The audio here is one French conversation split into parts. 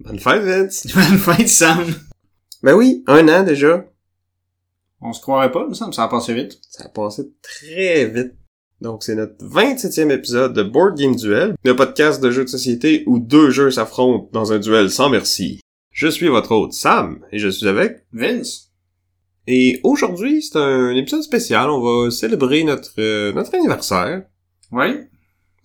Bonne fête, Vince! Bonne fête, Sam! Ben oui, un an déjà. On se croirait pas, mais ça, ça a passé vite. Ça a passé très vite. Donc c'est notre 27e épisode de Board Game Duel, le podcast de jeux de société où deux jeux s'affrontent dans un duel sans merci. Je suis votre hôte Sam, et je suis avec... Vince? Et aujourd'hui, c'est un épisode spécial, on va célébrer notre, euh, notre anniversaire. Oui?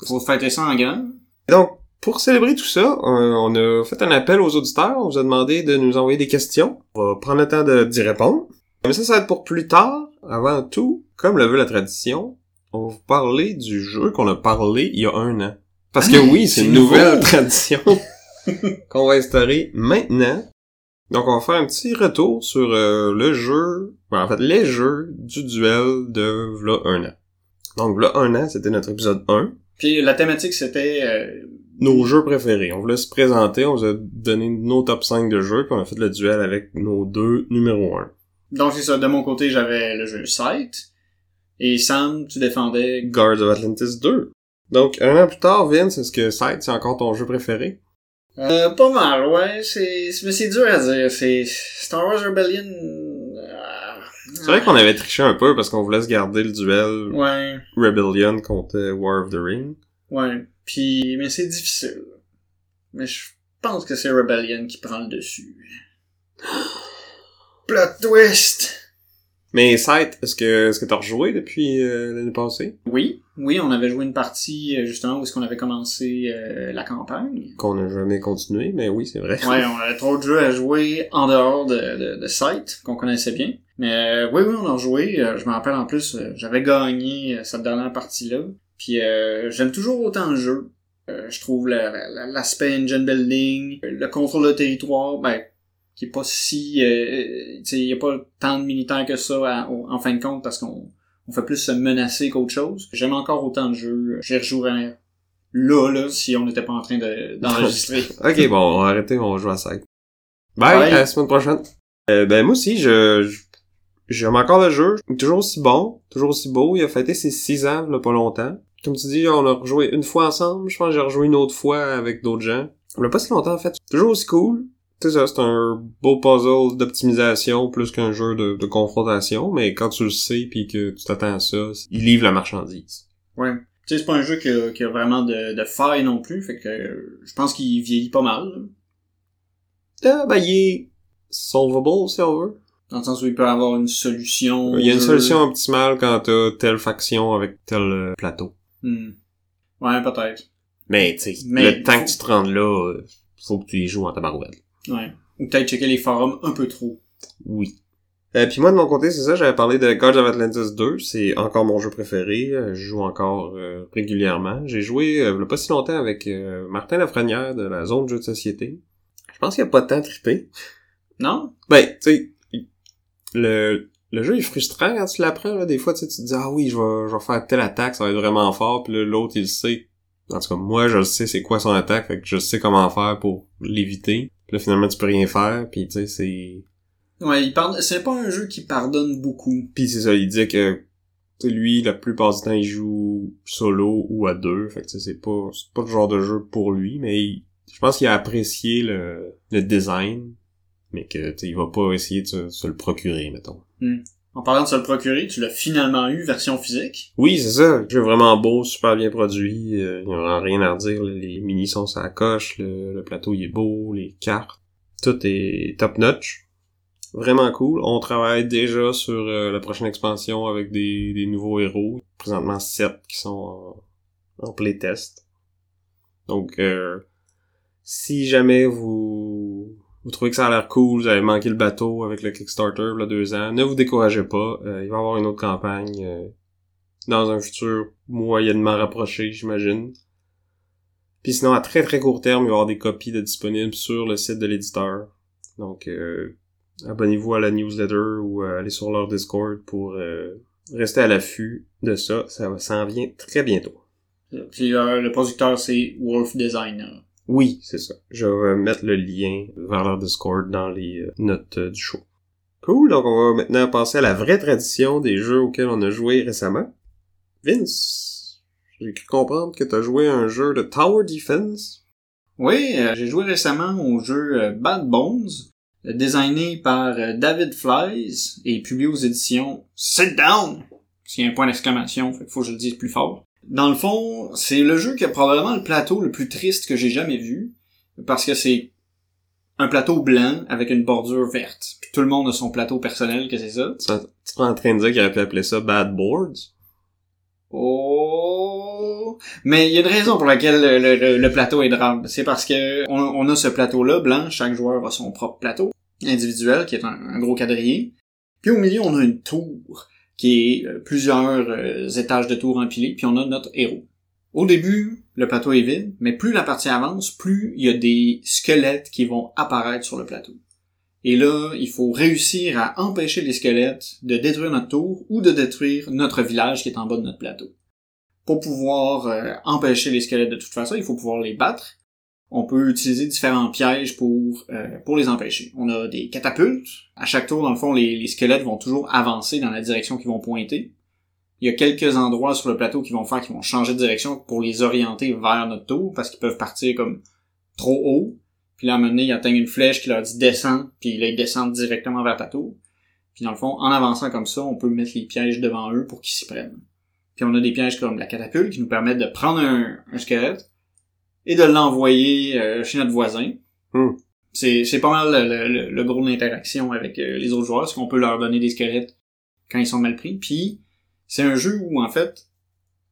Faut fêter ça en grand. Donc, pour célébrer tout ça, on a fait un appel aux auditeurs, on vous a demandé de nous envoyer des questions. On va prendre le temps de- d'y répondre. Mais ça, ça va être pour plus tard. Avant tout, comme le veut la tradition, on va vous parler du jeu qu'on a parlé il y a un an. Parce que oui, c'est une nouvelle tradition qu'on va instaurer maintenant. Donc on va faire un petit retour sur euh, le jeu, ben, en fait les jeux du duel de v'là un an. Donc v'là un an, c'était notre épisode 1 Puis la thématique, c'était... euh, nos jeux préférés. On voulait se présenter, on vous a donné nos top 5 de jeux, puis on a fait le duel avec nos deux numéro 1. Donc c'est ça, de mon côté, j'avais le jeu Sight. Et Sam, tu défendais... Guards of Atlantis 2. Donc, un an plus tard, Vince, est-ce que Sight, c'est encore ton jeu préféré? Euh, pas mal, ouais. C'est, mais c'est dur à dire. C'est Star Wars Rebellion. euh, C'est vrai qu'on avait triché un peu parce qu'on voulait se garder le duel Ouais, Rebellion contre War of the Ring. ouais. Puis, mais c'est difficile. Mais je pense que c'est Rebellion qui prend le dessus. Plot twist. Mais Sight, est-ce que est-ce que t'as rejoué depuis euh, l'année passée? Oui, oui, on avait joué une partie euh, justement où est-ce qu'on avait commencé euh, la campagne. Qu'on n'a jamais continué, mais oui, c'est vrai. Ouais, on avait trop de jeux à jouer en dehors de, de, de Sight, qu'on connaissait bien. Mais euh, oui, oui, on a joué. Euh, je me rappelle en plus, j'avais gagné cette dernière partie-là. Puis euh, j'aime toujours autant le jeu. Euh, je trouve la- la- l'aspect engine building, le contrôle de territoire, ben, qui est pas si... Euh, tu sais, il y a pas tant de militaires que ça à- au- en fin de compte, parce qu'on on fait plus se menacer qu'autre chose. J'aime encore autant le jeu. J'y rejouerais là, là, si on n'était pas en train de- d'enregistrer. ok, bon, on va arrêter, on va jouer à Sight. Bye, Ouais. à la semaine prochaine. Euh, ben moi aussi, je... je- J'aime encore le jeu. Toujours aussi bon, toujours aussi beau. Il a fêté ses 6 ans, là, pas longtemps. Comme tu dis, on a rejoué une fois ensemble. Je pense que j'ai rejoué une autre fois avec d'autres gens. On l'a pas si longtemps, en fait. Toujours aussi cool. C'est ça, c'est un beau puzzle d'optimisation plus qu'un jeu de, de confrontation. Mais quand tu le sais puis que tu t'attends à ça, il livre la marchandise. Ouais. Tu sais, c'est pas un jeu qui a, qui a vraiment de, de faille non plus, fait que je pense qu'il vieillit pas mal. Ah, ben, il est solvable, si on veut. Dans le sens où il peut avoir une solution. Il y a une jeu. solution optimale quand t'as telle faction avec tel euh, plateau. Hmm. Ouais, peut-être. Mais, tu sais, Mais le temps faut- que tu te rendes là, euh, faut que tu y joues en tabarouette. Ouais. Ou peut-être checker les forums un peu trop. Oui. Euh, puis moi, de mon côté, c'est ça, j'avais parlé de Gods of Atlantis 2, c'est encore mon jeu préféré, euh, je joue encore euh, régulièrement. J'ai joué euh, il y a pas si longtemps avec euh, Martin Lafrenière de la zone de jeux de société. Je pense qu'il a pas de temps trippé. Non? Ben, tu sais, le, le jeu est frustrant quand tu l'apprends, là. Des fois, tu sais, tu te dis, ah oui, je vais, je vais faire telle attaque, ça va être vraiment fort, puis là, l'autre, il le sait. En tout cas, moi, je le sais c'est quoi son attaque, fait que je sais comment faire pour l'éviter. Puis là, finalement, tu peux rien faire, puis tu sais, c'est... Ouais, il pardonne... c'est pas un jeu qui pardonne beaucoup. Puis c'est ça, il dit que, lui, la plupart du temps, il joue solo ou à deux, fait que tu sais, c'est pas, c'est pas le genre de jeu pour lui, mais il- je pense qu'il a apprécié le, le design, mais que, tu il va pas essayer de se, se le procurer, mettons. En parlant de se le procurer, tu l'as finalement eu, version physique? Oui, c'est ça. Jeu vraiment beau, super bien produit. euh, Il n'y a rien à redire. Les mini sont à la coche, le, le plateau il est beau, les cartes. Tout est top notch. Vraiment cool. On travaille déjà sur euh, la prochaine expansion avec des, des nouveaux héros. Présentement 7 qui sont en, en playtest. Donc euh, si jamais vous vous trouvez que ça a l'air cool, vous avez manqué le bateau avec le Kickstarter il y a deux ans, ne vous découragez pas. Euh, il va y avoir une autre campagne euh, dans un futur moyennement rapproché, j'imagine. Puis sinon, à très très court terme, il va y avoir des copies de disponibles sur le site de l'éditeur. Donc, euh, abonnez-vous à la newsletter ou euh, allez sur leur Discord pour euh, rester à l'affût de ça. Ça s'en vient très bientôt. Puis euh, le producteur, c'est Wolf Designer. Oui, c'est ça. Je vais mettre le lien vers leur Discord dans les euh, notes euh, du show. Cool, donc on va maintenant passer à la vraie tradition des jeux auxquels on a joué récemment. Vince, j'ai cru comprendre que t'as joué à un jeu de Tower Defense. Oui, euh, j'ai joué récemment au jeu Bad Bones, designé par David Flies et publié aux éditions Sit Down. Parce qu'il y a un point d'exclamation, faut que je le dise plus fort. Dans le fond, c'est le jeu qui a probablement le plateau le plus triste que j'ai jamais vu, parce que c'est un plateau blanc avec une bordure verte. Puis tout le monde a son plateau personnel, que c'est ça. Tu es en train de dire qu'il aurait pu appeler ça Bad Boards? Oh. Mais il y a une raison pour laquelle le, le- le plateau est drame. C'est parce que on, on a ce plateau-là, blanc, chaque joueur a son propre plateau individuel, qui est un, un gros quadrillé. Puis au milieu, on a une tour, qui est euh, plusieurs euh, étages de tour empilés, puis on a notre héros. Au début, le plateau est vide, mais plus la partie avance, plus il y a des squelettes qui vont apparaître sur le plateau. Et là, il faut réussir à empêcher les squelettes de détruire notre tour ou de détruire notre village qui est en bas de notre plateau. Pour pouvoir euh, empêcher les squelettes de toute façon, il faut pouvoir les battre. On peut utiliser différents pièges pour euh, pour les empêcher. On a des catapultes. À chaque tour, dans le fond, les, squelettes vont toujours avancer dans la direction qu'ils vont pointer. Il y a quelques endroits sur le plateau qui vont faire qu'ils vont changer de direction pour les orienter vers notre tour parce qu'ils peuvent partir comme trop haut. Puis là, à un moment une flèche qui leur dit descends, puis là, ils descendent directement vers ta tour. Puis dans le fond, en avançant comme ça, on peut mettre les pièges devant eux pour qu'ils s'y prennent. Puis on a des pièges comme la catapulte qui nous permettent de prendre un squelette et de l'envoyer euh, chez notre voisin. Hmm. C'est, c'est pas mal le, le- le gros de l'interaction avec euh, les autres joueurs, c'est qu'on peut leur donner des squelettes quand ils sont mal pris. Puis c'est un jeu où, en fait,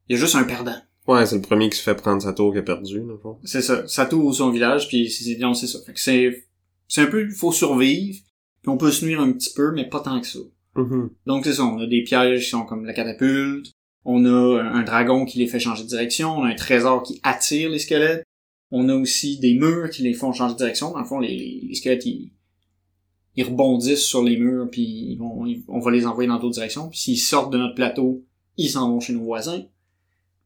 il y a juste un perdant. Ouais, c'est le premier qui se fait prendre sa tour qui a perdu, dans le fond. C'est ça. Ça tourne son village, puis c'est non, c'est ça. Fait que c'est, c'est un peu, il faut survivre, puis on peut se nuire un petit peu, mais pas tant que ça. Mhm. Donc c'est ça, on a des pièges qui sont comme la catapulte, on a un dragon qui les fait changer de direction, on a un trésor qui attire les squelettes, on a aussi des murs qui les font changer de direction. Dans le fond, les, squelettes, ils, rebondissent sur les murs, puis on va les envoyer dans d'autres directions. Puis s'ils sortent de notre plateau, ils s'en vont chez nos voisins.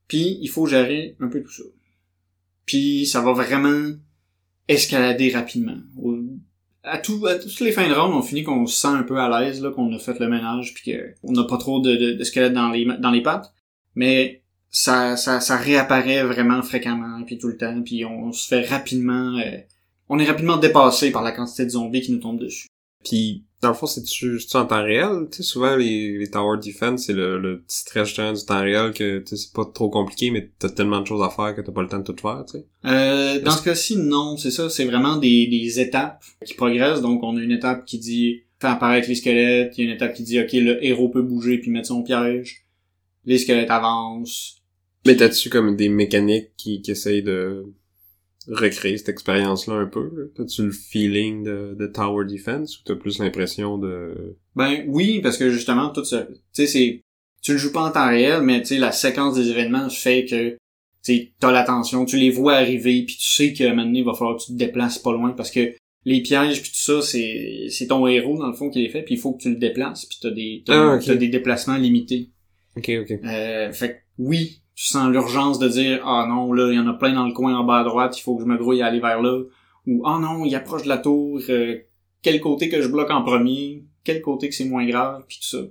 Puis il faut gérer un peu tout ça. Puis ça va vraiment escalader rapidement. À, tout, à toutes les fins de ronde, on finit qu'on se sent un peu à l'aise, qu'on a fait le ménage, puis qu'on n'a pas trop de, squelettes dans les pattes. Mais ça, ça, ça réapparaît vraiment fréquemment, puis tout le temps, puis on se fait rapidement... euh, on est rapidement dépassé par la quantité de zombies qui nous tombent dessus. Puis, dans le fond, c'est-tu en temps réel? Tu sais, souvent, les, les Tower Defense, c'est le, le petit stretch justement du temps réel que, tu sais, c'est pas trop compliqué, mais t'as tellement de choses à faire que t'as pas le temps de tout faire, tu sais. Euh, dans ce cas-ci, non, c'est ça, c'est vraiment des, des étapes qui progressent. Donc, on a une étape qui dit fait apparaître les squelettes, il y a une étape qui dit ok, le héros peut bouger puis mettre son piège. Les squelettes avancent. Mais t'as-tu comme des mécaniques qui, qui essayent de recréer cette expérience-là un peu? T'as-tu le feeling de, de Tower Defense ou t'as plus l'impression de... Ben oui, parce que justement, tout ça, tu sais, c'est, tu le joues pas en temps réel, mais tu sais, la séquence des événements fait que, tu t'as l'attention, tu les vois arriver, puis tu sais qu'à un moment donné, il va falloir que tu te déplaces pas loin, parce que les pièges puis tout ça, c'est, c'est ton héros, dans le fond, qui les fait, puis il faut que tu le déplaces, puis t'as des, t'as, Ah, des déplacements limités. Ok, ok. Euh, fait que oui, tu sens l'urgence de dire, ah non, là, il y en a plein dans le coin en bas à droite, il faut que je me grouille à aller vers là, ou, ah non, il approche de la tour, euh, quel côté que je bloque en premier, quel côté que c'est moins grave, puis tout ça.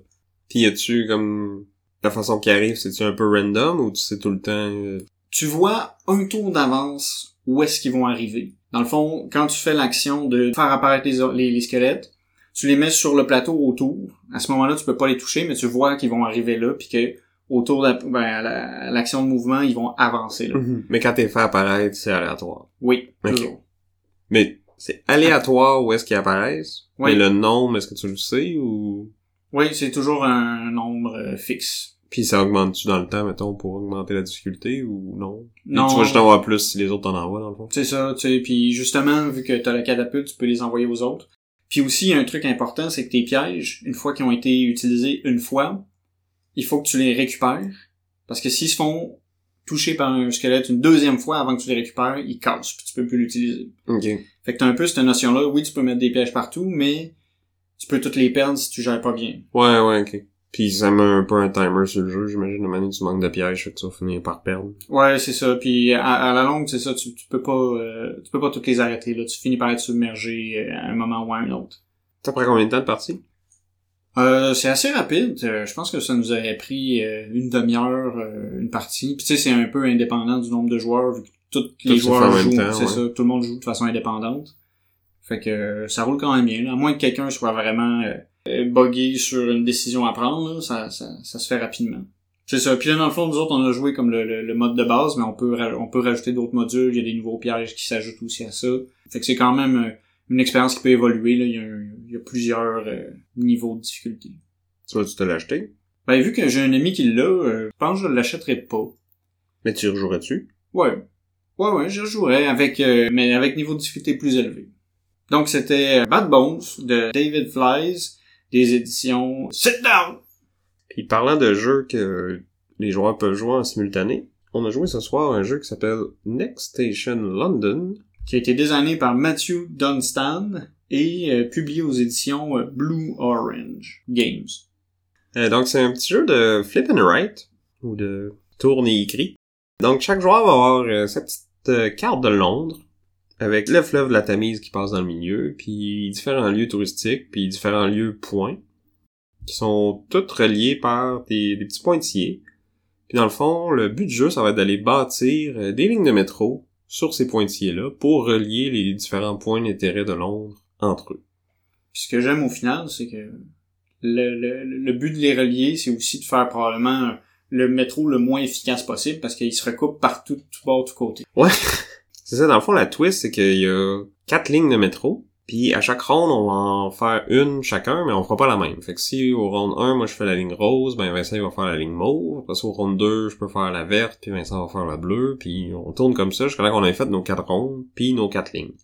Puis y a-tu comme... La façon qui arrive, c'est-tu un peu random ou tu sais tout le temps... euh, tu vois un tour d'avance où est-ce qu'ils vont arriver. Dans le fond, quand tu fais l'action de faire apparaître les, les, les squelettes, tu les mets sur le plateau autour. À ce moment-là, tu peux pas les toucher, mais tu vois qu'ils vont arriver là, puis que autour de ben, à la- l'action de mouvement, ils vont avancer là. Mais quand t'es fait apparaître, c'est aléatoire. Oui, Ok. toujours. Mais c'est aléatoire où est-ce qu'ils apparaissent? Oui. Mais le nombre, est-ce que tu le sais ou... Oui, c'est toujours un nombre euh, fixe. Puis ça augmente-tu dans le temps, mettons, pour augmenter la difficulté ou non? Non. Tu vas juste en avoir plus si les autres t'en envoient, dans le fond? C'est ça, tu sais, puis justement, vu que t'as la catapulte, tu peux les envoyer aux autres. Puis aussi, un truc important, c'est que tes pièges, une fois qu'ils ont été utilisés une fois, il faut que tu les récupères. Parce que s'ils se font toucher par un squelette une deuxième fois avant que tu les récupères, ils cassent, puis tu peux plus l'utiliser. Ok. Fait que t'as un peu cette notion-là, oui, tu peux mettre des pièges partout, mais tu peux toutes les perdre si tu gères pas bien. Ouais, ouais, ok. Puis ça met un peu un timer sur le jeu, j'imagine, de manière tu manques de pièges, fait que tu vas finir par perdre. Ouais, c'est ça. Puis à, à la longue, c'est ça, tu, tu peux pas euh, tu peux pas toutes les arrêter. Là. Tu finis par être submergé euh, à un moment ou à un autre. Ça prend combien de temps de partie? Euh, c'est assez rapide. Euh, je pense que ça nous aurait pris euh, une demi-heure, euh, une partie. Puis tu sais, c'est un peu indépendant du nombre de joueurs, vu que tous les Tout joueurs jouent. c'est ouais. ça, tout le monde joue de façon indépendante. Fait que ça roule quand même bien. là. À moins que quelqu'un soit vraiment buggé sur une décision à prendre, là, ça, ça, ça se fait rapidement. C'est ça. Puis là, dans le fond, nous autres, on a joué comme le, le, le mode de base, mais on peut on peut rajouter d'autres modules. Il y a des nouveaux pièges qui s'ajoutent aussi à ça. Fait que c'est quand même une expérience qui peut évoluer. Là. Il, y a il y a plusieurs niveaux de difficulté. Tu vas-tu te l'acheter? Ben, vu que j'ai un ami qui l'a, euh, je pense que je l'achèterai pas. Mais tu y rejouerais dessus? Ouais. Ouais, ouais, je jouerais avec, euh, mais avec niveau de difficulté plus élevé. Donc, c'était euh, Bad Bones de David Flies, des éditions Sit Down! Puis parlant de jeux que les joueurs peuvent jouer en simultané, on a joué ce soir à un jeu qui s'appelle Next Station London. qui a été designé par Matthew Dunstan et euh, publié aux éditions euh, Blue Orange Games. Euh, donc c'est un petit jeu de flip and write, ou de tourne et écrit. Donc chaque joueur va avoir sa petite carte de Londres, avec le fleuve de la Tamise qui passe dans le milieu, puis différents lieux touristiques, puis différents lieux points, qui sont tous reliés par des, des petits pointillés. Puis dans le fond, le but du jeu, ça va être d'aller bâtir des lignes de métro sur ces pointillés-là pour relier les différents points d'intérêt de Londres entre eux. Puis ce que j'aime au final, c'est que le, le, le but de les relier, c'est aussi de faire probablement le métro le moins efficace possible parce qu'il se recoupe partout, tout bord, tout côté. Ouais. c'est ça, dans le fond, la twist, c'est qu'il y a quatre lignes de métro. Puis à chaque ronde, on va en faire une chacun, mais on fera pas la même. Fait que si au round 1, moi je fais la ligne rose, ben Vincent il va faire la ligne mauve. Après ça, au round 2, je peux faire la verte, puis Vincent va faire la bleue. Puis on tourne comme ça jusqu'à là qu'on ait fait nos quatre rondes, puis nos quatre lignes.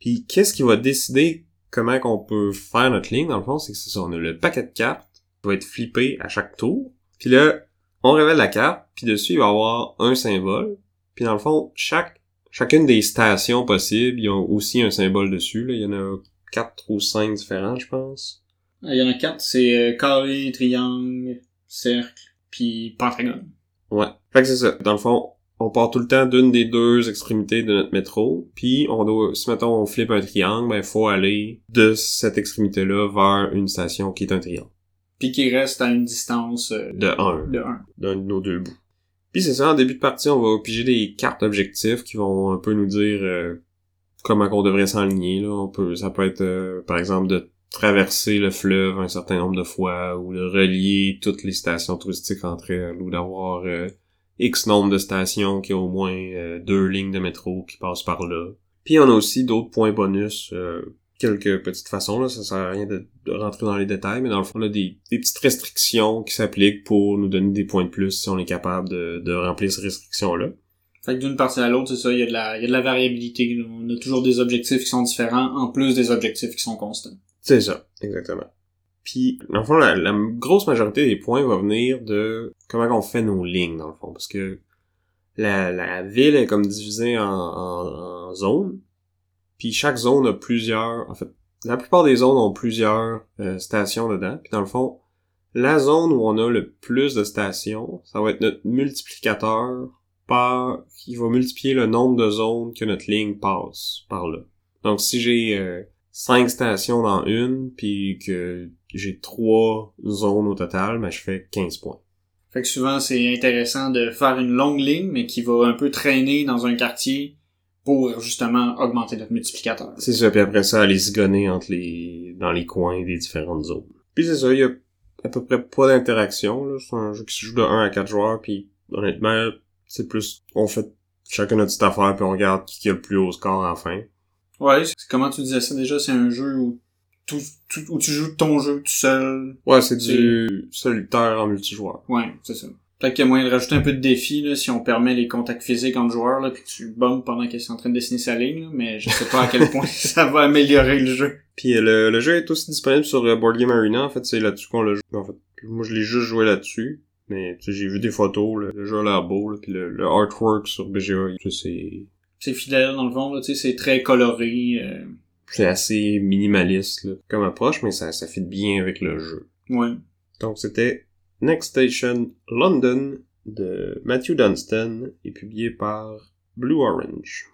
Puis qu'est-ce qui va décider comment qu'on peut faire notre ligne, dans le fond, c'est que c'est ça, on a le paquet de cartes qui va être flippé à chaque tour. Puis là, on révèle la carte, puis dessus, il va y avoir un symbole. Puis dans le fond, chaque chacune des stations possibles, il y a aussi un symbole dessus. Là. Il y en a quatre ou cinq différents, je pense. Il y en a quatre, c'est euh, carré, triangle, cercle, puis pentagone. Ouais. Fait que c'est ça. Dans le fond, on part tout le temps d'une des deux extrémités de notre métro, puis on doit, si mettons on flippe un triangle, ben faut aller de cette extrémité-là vers une station qui est un triangle. Puis qui reste à une distance euh, De 1. de 1. d'un de nos deux bouts. Puis c'est ça, en début de partie, on va piger des cartes objectifs qui vont un peu nous dire euh, comment qu'on devrait s'enligner. Là. On peut, ça peut être, euh, par exemple, de traverser le fleuve un certain nombre de fois, ou de relier toutes les stations touristiques entre elles, ou d'avoir euh, X nombre de stations qui ont au moins euh, deux lignes de métro qui passent par là. Puis on a aussi d'autres points bonus, euh, quelques petites façons, là, ça sert à rien de, de rentrer dans les détails, mais dans le fond, on a des, des petites restrictions qui s'appliquent pour nous donner des points de plus si on est capable de, de remplir ces restrictions-là. Fait que d'une partie à l'autre, c'est ça, il y a de la, il y a de la variabilité. On a toujours des objectifs qui sont différents, en plus des objectifs qui sont constants. C'est ça, exactement. Puis, dans le fond, la, la grosse majorité des points va venir de comment on fait nos lignes, dans le fond, parce que la, la ville est comme divisée en, en, en zones, puis chaque zone a plusieurs, en fait, la plupart des zones ont plusieurs euh, stations dedans, puis dans le fond, la zone où on a le plus de stations, ça va être notre multiplicateur par qui va multiplier le nombre de zones que notre ligne passe par là. Donc si j'ai euh, cinq stations dans une, puis que j'ai trois zones au total, ben je fais 15 points. Fait que souvent, c'est intéressant de faire une longue ligne, mais qui va un peu traîner dans un quartier pour justement augmenter notre multiplicateur. C'est ça, puis après ça, aller zigonner entre les dans les coins des différentes zones. Puis c'est ça, il y a à peu près pas d'interaction, là. C'est un jeu qui se joue de 1 à 4 joueurs, puis honnêtement, c'est plus on fait chacun notre petite affaire, puis on regarde qui a le plus haut score à la fin. Ouais, comment tu disais ça déjà? C'est un jeu où, tout, tout- où tu joues ton jeu tout seul. Ouais, c'est du solitaire en multijoueur. Ouais, c'est ça. Peut-être qu'il y a moyen de rajouter un peu de défi là, si on permet les contacts physiques entre joueurs, là, puis que tu bombes pendant qu'il est en train de dessiner sa ligne, là, mais je sais pas à quel point ça va améliorer le jeu. Puis euh, le, le jeu est aussi disponible sur euh, Board Game Arena, en fait, c'est là-dessus qu'on l'a joué. En fait, moi je l'ai juste joué là-dessus. Mais tu sais, j'ai vu des photos, le, le jeu a l'air beau, là, puis le, le artwork sur BGA, tu sais, c'est... C'est fidèle dans le fond, là, tu sais, c'est très coloré. euh, c'est assez minimaliste là, comme approche, mais ça, ça fit bien avec le jeu. Ouais. Donc c'était Next Station London de Matthew Dunstan et publié par Blue Orange.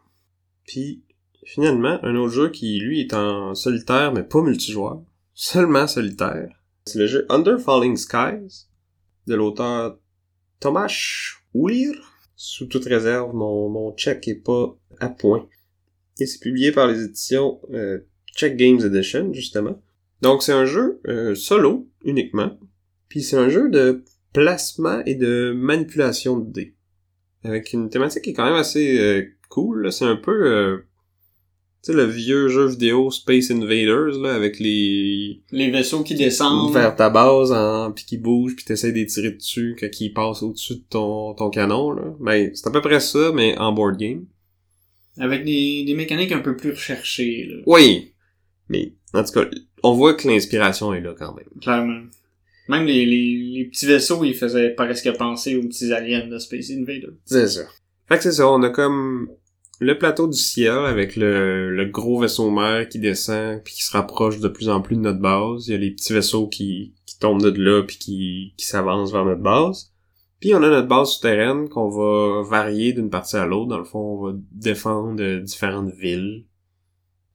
Puis finalement, un autre jeu qui lui est en solitaire mais pas multijoueur, seulement solitaire, c'est le jeu Under Falling Skies de l'auteur Tomasz Ulir. Sous toute réserve, mon, mon check est pas à point. Et c'est publié par les éditions euh, Check Games Edition, justement. Donc c'est un jeu euh, solo uniquement. Puis c'est un jeu de placement et de manipulation de dés. Avec une thématique qui est quand même assez euh, cool. là. C'est un peu euh, tu sais le vieux jeu vidéo Space Invaders là avec les Les vaisseaux qui descendent. vers ta base en puis qui bouge puis t'essayes de les tirer dessus quand ils passent au-dessus de ton, ton canon là. Ben c'est à peu près ça mais en board game. Avec des, des mécaniques un peu plus recherchées, là. Oui. Mais en tout cas, on voit que l'inspiration est là quand même. Clairement. Même les, les, les petits vaisseaux, ils faisaient presque penser aux petits aliens de Space Invader. C'est ça. Fait que c'est ça, on a comme le plateau du ciel avec le, le gros vaisseau mère qui descend puis qui se rapproche de plus en plus de notre base. Il y a les petits vaisseaux qui, qui tombent de là puis qui, qui s'avancent vers notre base. Puis on a notre base souterraine qu'on va varier d'une partie à l'autre. Dans le fond, on va défendre euh, différentes villes.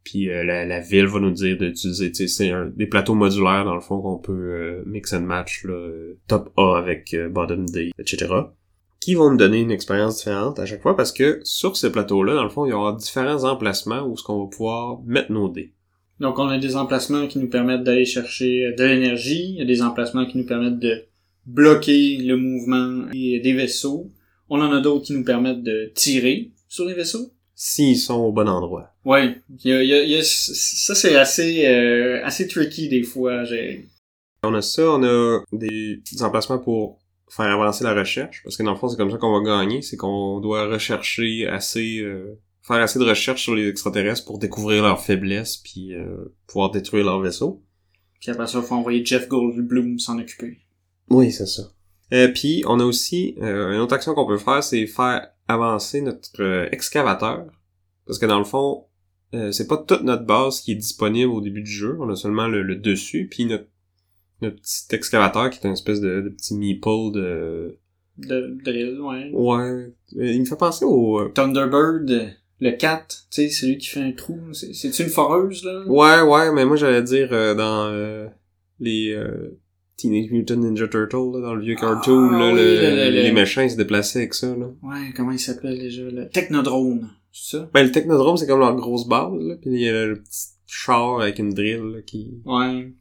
Puis euh, la, la ville va nous dire d'utiliser, c'est des plateaux modulaires dans le fond qu'on peut euh, mix and match, là, euh, top A avec euh, bottom D, etc. Qui vont nous donner une expérience différente à chaque fois parce que sur ces plateaux-là, dans le fond, il y aura différents emplacements où ce qu'on va pouvoir mettre nos dés. Donc on a des emplacements qui nous permettent d'aller chercher de l'énergie, il y a des emplacements qui nous permettent de bloquer le mouvement des vaisseaux. On en a d'autres qui nous permettent de tirer sur les vaisseaux. S'ils sont au bon endroit. Ouais, il y a, il y a- il y a- ça c'est assez euh, assez tricky des fois. On a ça, on a des, des emplacements pour faire avancer la recherche, parce que dans le fond, c'est comme ça qu'on va gagner, c'est qu'on doit rechercher assez, euh, faire assez de recherche sur les extraterrestres pour découvrir leurs faiblesses, puis euh, pouvoir détruire leur vaisseau. Puis après ça, il faut envoyer Jeff Goldblum s'en occuper. Oui, c'est ça. Euh, puis, on a aussi, euh, une autre action qu'on peut faire, c'est faire avancer notre euh, excavateur, parce que dans le fond, euh, c'est pas toute notre base qui est disponible au début du jeu, on a seulement le, le dessus, puis notre, notre petit excavateur qui est une espèce de, de petit meeple de... De drill, ouais. Ouais, euh, il me fait penser au... euh, Thunderbird, le 4, tu sais, c'est lui qui fait un trou. C'est- C'est-tu une foreuse, là? Ouais, ouais, mais moi j'allais dire euh, dans euh, les euh, Teenage Mutant Ninja Turtles, là, dans le vieux cartoon, Ah, là, oui, le- le- le- le- les méchants ils se déplaçaient avec ça, là. Ouais, comment il s'appelle déjà? Le Technodrome, c'est ça? Ben, le Technodrome, c'est comme leur grosse base, là, pis il y a le petit char avec une drill, là, qui... Ouais.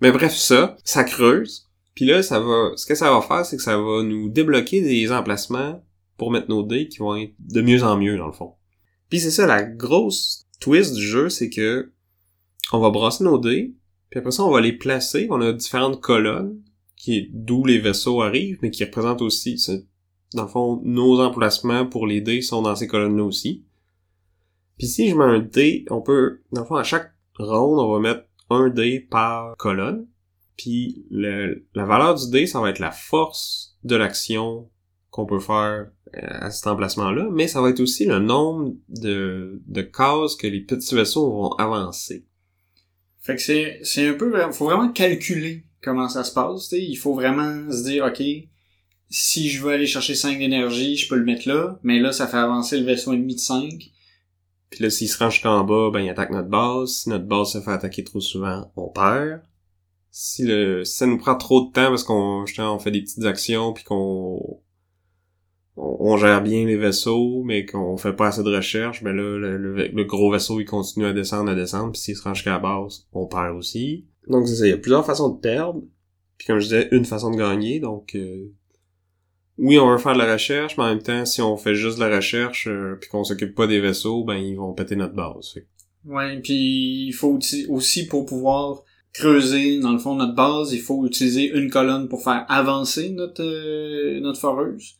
Mais bref, ça, ça creuse, puis là, ça va... Ce que ça va faire, c'est que ça va nous débloquer des emplacements pour mettre nos dés qui vont être de mieux en mieux, dans le fond. Puis c'est ça, la grosse twist du jeu, c'est que on va brasser nos dés, puis après ça, on va les placer. On a différentes colonnes, qui d'où les vaisseaux arrivent, mais qui représentent aussi, dans le fond, nos emplacements pour les dés sont dans ces colonnes-là aussi. Puis si je mets un dé, on peut, dans le fond, à chaque ronde, on va mettre un dé par colonne. Puis le- la valeur du dé, ça va être la force de l'action qu'on peut faire euh, à cet emplacement-là, mais ça va être aussi le nombre de, de cases que les petits vaisseaux vont avancer. Fait que c'est, c'est un peu, faut vraiment calculer comment ça se passe, tu sais. Il faut vraiment se dire, OK, si je veux aller chercher 5 d'énergie, je peux le mettre là, mais là, ça fait avancer le vaisseau ennemi de 5. Puis là, s'il se rend jusqu'en bas, ben il attaque notre base. Si notre base se fait attaquer trop souvent, on perd. Si le si ça nous prend trop de temps parce qu'on on fait des petites actions puis qu'on on, gère bien les vaisseaux, mais qu'on fait pas assez de recherche, ben là, le, gros vaisseau, il continue à descendre, à descendre, puis s'il se rend jusqu'à la base, on perd aussi. Donc c'est ça, il y a plusieurs façons de perdre. Puis comme je disais, une façon de gagner, donc euh, oui, on veut faire de la recherche, mais en même temps, si on fait juste de la recherche euh, puis qu'on s'occupe pas des vaisseaux, ben ils vont péter notre base. Fait Ouais, puis il faut aussi- pour pouvoir creuser dans le fond notre base, il faut utiliser une colonne pour faire avancer notre euh, notre foreuse.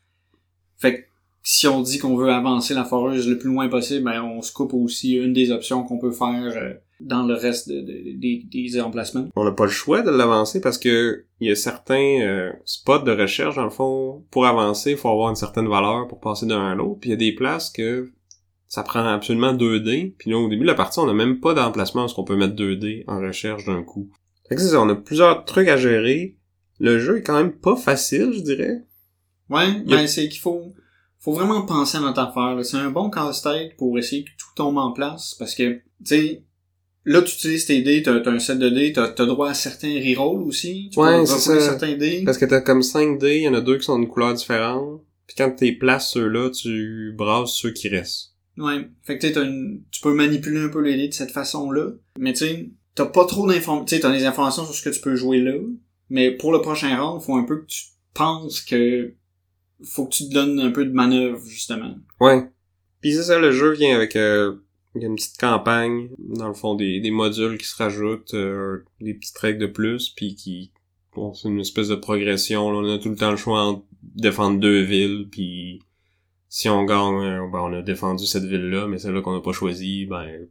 Fait que si on dit qu'on veut avancer la foreuse le plus loin possible, ben on se coupe aussi une des options qu'on peut faire euh, dans le reste de- de- des, emplacements. On n'a pas le choix de l'avancer parce que il y a certains euh, spots de recherche, dans le fond, pour avancer, il faut avoir une certaine valeur pour passer d'un à l'autre. Puis il y a des places que ça prend absolument 2 dés. Puis là, au début de la partie, on n'a même pas d'emplacement où on peut mettre 2 dés en recherche d'un coup. Fait que ça, on a plusieurs trucs à gérer. Le jeu est quand même pas facile, je dirais. Ouais, a- ben c'est qu'il faut faut vraiment penser à notre affaire. C'est un bon casse-tête pour essayer que tout tombe en place. Parce que, tu sais, là, tu utilises tes dés, t'as t'as un set de dés, t'as as droit à certains rerolls aussi. Tu Ouais, c'est ça. certains dés. Parce que t'as comme 5 dés, il y en a deux qui sont d'une couleur différente. Puis quand t'es places ceux-là, tu brasses ceux qui restent. Ouais. Fait que tu sais, t'as une- tu peux manipuler un peu les dés de cette façon-là. Mais tu sais, t'as pas trop d'informations. Tu sais, t'as des informations sur ce que tu peux jouer là. Mais pour le prochain round, faut un peu que tu penses que faut que tu te donnes un peu de manœuvre, justement. Ouais. Puis c'est ça, le jeu vient avec euh, il y a une petite campagne, dans le fond, des, des modules qui se rajoutent, euh, des petites règles de plus, puis qui... Bon, c'est une espèce de progression, là. on a tout le temps le choix entre défendre deux villes, puis si on gagne, euh, ben, on a défendu cette ville-là, mais celle-là qu'on n'a pas choisie, ben,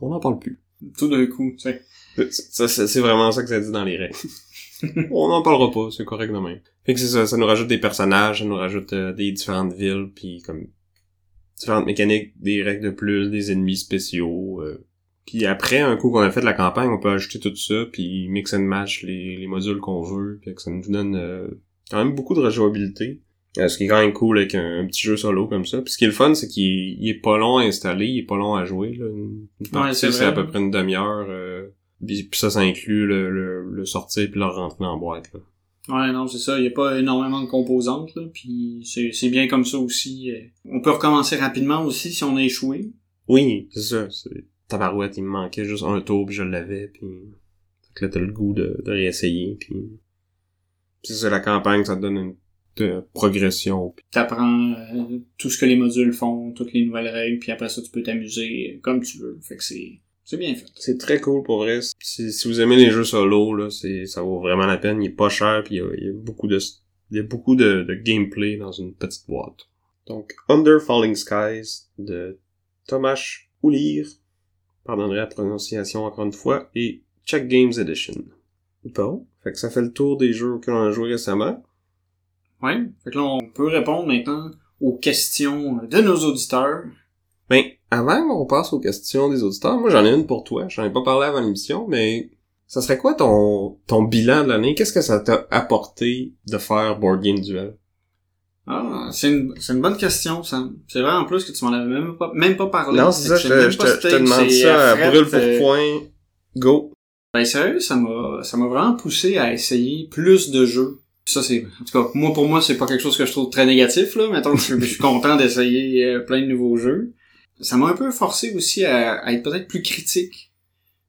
on n'en parle plus. Tout d'un coup, tu sais. Ça, c'est c'est vraiment ça que ça dit dans les règles. on n'en parlera pas, c'est correct de même. Fait que c'est ça, ça nous rajoute des personnages, ça nous rajoute euh, des différentes villes, puis comme différentes mécaniques, des règles de plus, des ennemis spéciaux. euh. Puis après, un coup qu'on a fait la campagne, on peut ajouter tout ça, puis mix and match les, les modules qu'on veut, puis que ça nous donne euh, quand même beaucoup de rejouabilité. Euh, ce qui est quand même cool avec un, un petit jeu solo comme ça. Puis ce qui est le fun, c'est qu'il il est pas long à installer, il est pas long à jouer. Là. Une partie, c'est c'est à peu près une demi-heure. Puis puis ça, ça inclut le, le, le sortir puis le rentrer la boîte. Là. Ouais, non, c'est ça. Il n'y a pas énormément de composantes, là. Puis c'est c'est bien comme ça aussi. euh. On peut recommencer rapidement aussi si on a échoué. Oui, c'est ça. Tabarouette, il me manquait juste un tour puis je l'avais. Puis fait que là, t'as le goût de, de réessayer. Puis c'est ça, la campagne, ça te donne une de progression. Puis T'apprends euh, tout ce que les modules font, toutes les nouvelles règles, puis après ça, tu peux t'amuser comme tu veux. Fait que c'est c'est bien fait. C'est très cool pour vrai. Si, si vous aimez les jeux solo, là, c'est, ça vaut vraiment la peine. Il est pas cher, puis il y a, il y a beaucoup de, il y a beaucoup de, de gameplay dans une petite boîte. Donc, Under Falling Skies de Thomas Oulir, pardonnerai la prononciation encore une fois, et Check Games Edition. Bon, fait que ça fait le tour des jeux auxquels on a joué récemment. Ouais. Fait que là, on peut répondre maintenant aux questions de nos auditeurs. Ben, avant qu'on passe aux questions des auditeurs, moi j'en ai une pour toi. J'en ai pas parlé avant l'émission, mais ça serait quoi ton, ton bilan de l'année? Qu'est-ce que ça t'a apporté de faire Board Game Duel? Ah, c'est une, c'est une bonne question, Sam. C'est vrai en plus que tu m'en avais même pas, même pas parlé. non, c'est ça, je te, je pas te, je te steak, demande ça à brûle pour euh, point. Go! Ben sérieux, ça m'a ça m'a vraiment poussé à essayer plus de jeux. Ça c'est en tout cas moi pour moi c'est pas quelque chose que je trouve très négatif là, mettons que je, je suis content d'essayer euh, plein de nouveaux jeux. Ça m'a un peu forcé aussi à, être peut-être plus critique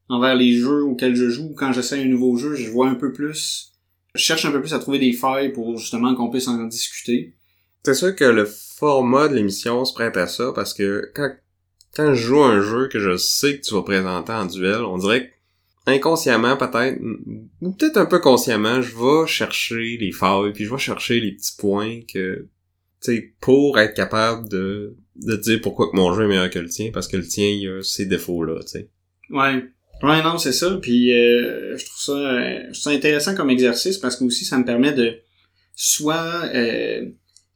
envers les jeux auxquels je joue. Quand j'essaie un nouveau jeu, je vois un peu plus je cherche un peu plus à trouver des failles pour justement qu'on puisse en discuter. C'est sûr que le format de l'émission se prête à ça parce que quand, quand je joue un jeu que je sais que tu vas présenter en duel, on dirait que inconsciemment peut-être, ou peut-être un peu consciemment, je vais chercher les failles, puis je vais chercher les petits points que, tu sais, pour être capable de, de dire pourquoi que mon jeu est meilleur que le tien, parce que le tien, il a ces défauts-là, tu sais. Ouais. Ouais, non, c'est ça. Puis euh, je trouve ça, euh, je trouve ça intéressant comme exercice parce que aussi ça me permet de soit euh,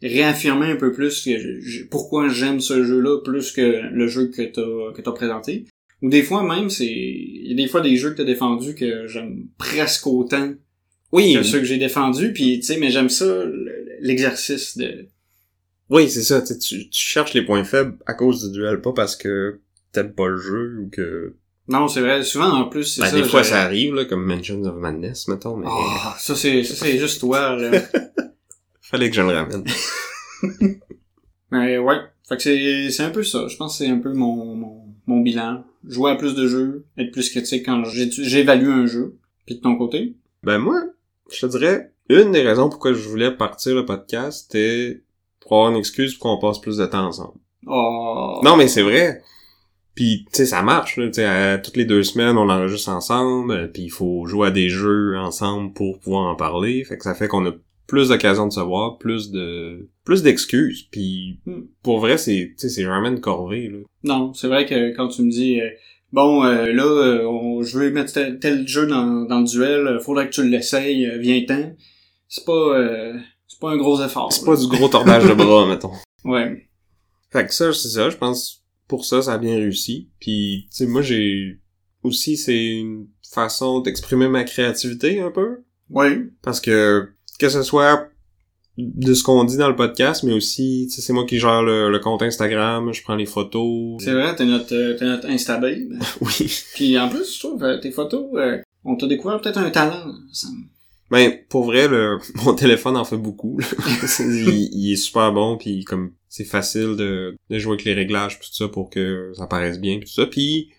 réaffirmer un peu plus que je- je- pourquoi j'aime ce jeu-là plus que le jeu que t'as que t'as présenté. Ou des fois même, c'est il y a des fois des jeux que t'as défendus que j'aime presque autant Oui, que ceux que j'ai défendus. Puis tu sais, mais j'aime ça le- l'exercice de oui, c'est ça, tu, tu tu cherches les points faibles à cause du duel, pas parce que t'aimes pas le jeu ou que... non, c'est vrai. Souvent en plus, c'est Ben, ça. des fois ça arrive, là, comme Mentions of Madness, mettons, mais... Ah, ça c'est ça c'est juste toi. Là. Fallait que je le ramène. Mais ouais. Fait que c'est, c'est un peu ça. Je pense que c'est un peu mon, mon, mon bilan. Jouer à plus de jeux, être plus critique quand j'évalue un jeu. Puis de ton côté? Ben moi, je te dirais, une des raisons pourquoi je voulais partir le podcast, c'était pour avoir une excuse pour qu'on passe plus de temps ensemble. Oh. Non, mais c'est vrai. Puis, tu sais, ça marche, là. À- toutes les deux semaines, on enregistre ensemble, euh, puis il faut jouer à des jeux ensemble pour pouvoir en parler. Fait que ça fait qu'on a plus d'occasions de se voir, plus de plus d'excuses. Puis, Hmm. pour vrai, c'est, tu sais, c'est jamais une corvée, là. Non, c'est vrai que quand tu me dis, euh, bon, euh, là, euh, on- je veux mettre tel, tel jeu dans, dans le duel, faudrait que tu l'essayes, euh, viens-t'en. C'est pas, euh, c'est pas un gros effort. C'est pas du gros tordage de bras, mettons. Ouais. Fait que ça, c'est ça, je pense, pour ça, ça a bien réussi. Puis, tu sais, moi, j'ai aussi, c'est une façon d'exprimer ma créativité un peu. Oui. Parce que, que ce soit de ce qu'on dit dans le podcast, mais aussi, tu sais, c'est moi qui gère le, le compte Instagram, je prends les photos. C'est vrai, t'es notre, euh, t'es notre Instababe. Oui. Puis en plus, je trouve, euh, tes photos, euh, on t'a découvert peut-être un talent. ça me- Ben, pour vrai, le, mon téléphone en fait beaucoup. il, il est super bon, puis comme c'est facile de, de jouer avec les réglages pis tout ça pour que ça paraisse bien pis tout ça. Puis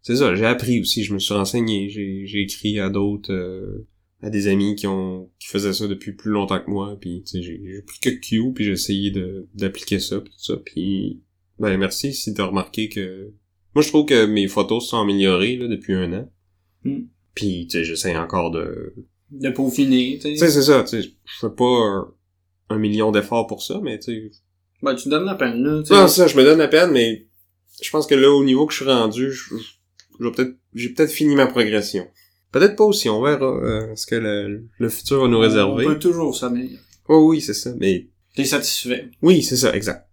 c'est ça, j'ai appris aussi, je me suis renseigné, j'ai j'ai écrit à d'autres, euh, à des amis qui ont qui faisaient ça depuis plus longtemps que moi, puis tu sais, j'ai pris quelques cues puis j'ai essayé de d'appliquer ça pis tout ça. Puis ben merci si t'as remarqué que moi je trouve que mes photos se sont améliorées là, depuis un an. Hmm. Puis tu sais, j'essaie encore de de peaufiner, tu sais. c'est ça, tu sais, je fais pas un, million d'efforts pour ça, mais tu sais... Ben, tu donnes la peine, là, tu sais. Non, c'est ça, je me donne la peine, mais je pense que là, au niveau que je suis rendu, je, je vais peut-être, j'ai peut-être fini ma progression. Peut-être pas aussi, on verra euh, ce que le, le futur va nous réserver. On peut toujours s'améliorer. Oh oui, c'est ça, mais T'es satisfait. oui, c'est ça, exact.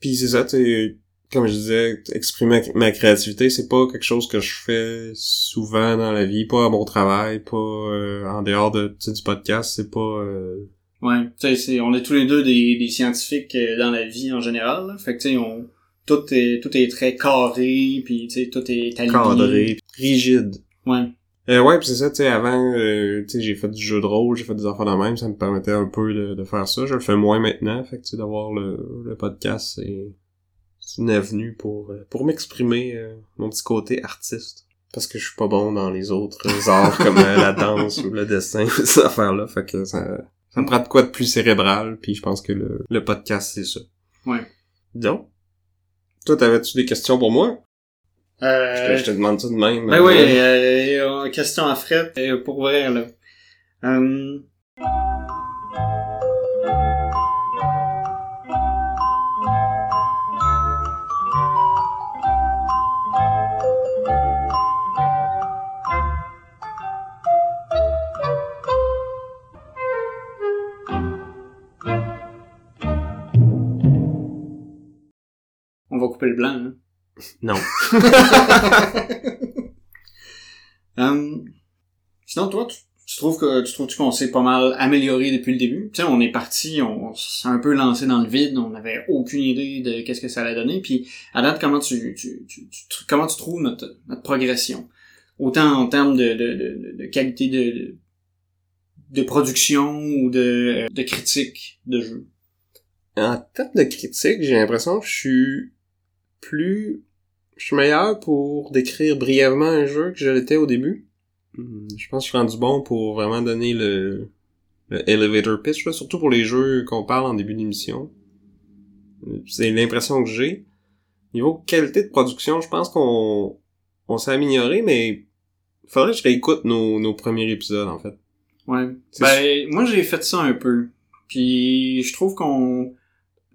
Puis c'est ça, tu comme je disais, exprimer ma créativité, c'est pas quelque chose que je fais souvent dans la vie, pas à mon travail, pas euh, en dehors de, du podcast, c'est pas... euh, Ouais. Tu sais, c'est- on est tous les deux des, des scientifiques euh, dans la vie en général, là. Fait que, tu sais, on, tout est, tout est très carré, puis tu sais, tout est aligné. cadré, rigide. Ouais. Euh, ouais, pis c'est ça, tu sais, avant, euh, tu sais, j'ai fait du jeu de rôle, j'ai fait des affaires de même, ça me permettait un peu de, de faire ça. Je le fais moins maintenant, fait que, tu sais, d'avoir le, le podcast, c'est c'est une avenue pour, euh, pour m'exprimer euh, mon petit côté artiste. Parce que je suis pas bon dans les autres arts comme euh, la danse ou le dessin, ces affaires-là, fait que ça, ça me prend de quoi de plus cérébral, puis je pense que le, le podcast, c'est ça. Ouais. Donc, toi, t'avais-tu des questions pour moi? Je, Euh, te, je te demande ça de même. Ben oui, euh, question à Fred, euh, pour vrai, là. Couper le blanc, hein. Non. Hum, sinon, toi, tu, tu trouves que tu trouves qu'on s'est pas mal amélioré depuis le début? Tu sais, on est parti, on, s'est un peu lancé dans le vide, on n'avait aucune idée de qu'est-ce que ça allait donner. Puis, à date, comment tu, tu, tu, tu- comment tu trouves notre, notre progression? Autant en termes de, de, de, de qualité de, de, de production ou de, de critique de jeu. En termes de critique, j'ai l'impression que je suis plus... Je suis meilleur pour décrire brièvement un jeu que je l'étais au début. Hmm, Je pense que je suis rendu bon pour vraiment donner le, le elevator pitch, là, surtout pour les jeux qu'on parle en début d'émission. C'est l'impression que j'ai. Niveau qualité de production, je pense qu'on on s'est amélioré, mais il faudrait que je réécoute nos, nos premiers épisodes, en fait. Ouais. Ben, moi, j'ai fait ça un peu. Puis, je trouve qu'on,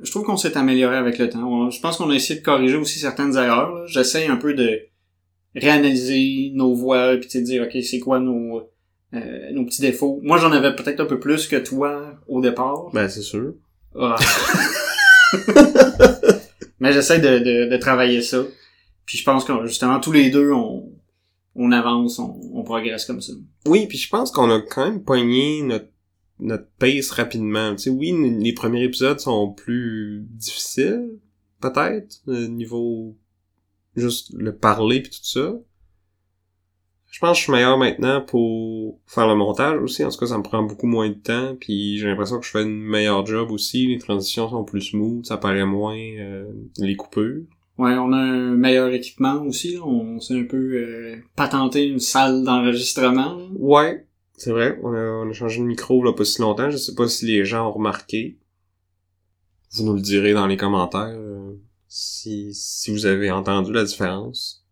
je trouve qu'on s'est amélioré avec le temps. On- je pense qu'on a essayé de corriger aussi certaines erreurs. là. J'essaye un peu de réanalyser nos voix, puis de dire, ok, c'est quoi nos, euh, nos petits défauts. Moi, j'en avais peut-être un peu plus que toi au départ. Ben, c'est sûr. Ah. Mais j'essaie de, de, de travailler ça. Puis je pense que justement, tous les deux, on, on avance, on, on progresse comme ça. Oui, puis je pense qu'on a quand même pogné notre notre pace rapidement. Tu sais, oui, les premiers épisodes sont plus difficiles, peut-être, euh, niveau juste le parler puis tout ça. Je pense que je suis meilleur maintenant pour faire le montage aussi. En tout cas, ça me prend beaucoup moins de temps. Puis j'ai l'impression que je fais une meilleure job aussi. Les transitions sont plus smooth, ça paraît moins euh, les coupures. Ouais, on a un meilleur équipement aussi. On s'est un peu euh, patenté une salle d'enregistrement. Ouais, c'est vrai. On a, on a changé de micro là pas si longtemps. Je sais pas si les gens ont remarqué. Vous nous le direz dans les commentaires euh, si, si vous avez entendu la différence.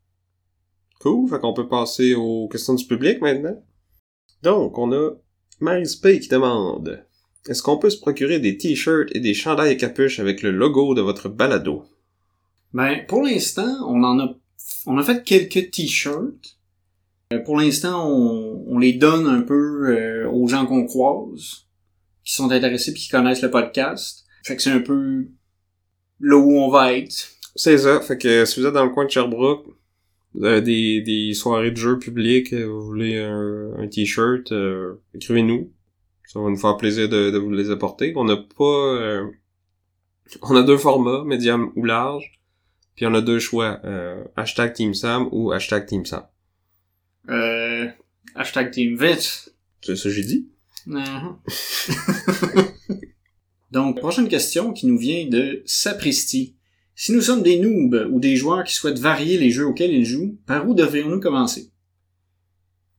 Cool, fait qu'on peut passer aux questions du public maintenant. Donc, on a Marie-Spay qui demande Est-ce qu'on peut se procurer des t-shirts et des chandails à capuche avec le logo de votre balado? Ben, pour l'instant, on en a, on a fait quelques t-shirts. Euh, pour l'instant, on, on les donne un peu euh, aux gens qu'on croise, qui sont intéressés puis qui connaissent le podcast. Fait que c'est un peu là où on va être. C'est ça. Fait que si vous êtes dans le coin de Sherbrooke, avez des, des soirées de jeux publics, euh, vous voulez un, un t-shirt, euh, écrivez-nous. Ça va nous faire plaisir de, de vous les apporter. On n'a pas... euh, on a deux formats, médium ou large. Puis on a deux choix. euh, hashtag Team Sam ou hashtag Team Sam. Euh, hashtag Team Vite. C'est ça que j'ai dit? Mhm. Donc, prochaine question qui nous vient de Sapristi. Si nous sommes des noobs ou des joueurs qui souhaitent varier les jeux auxquels ils jouent, par où devrions-nous commencer?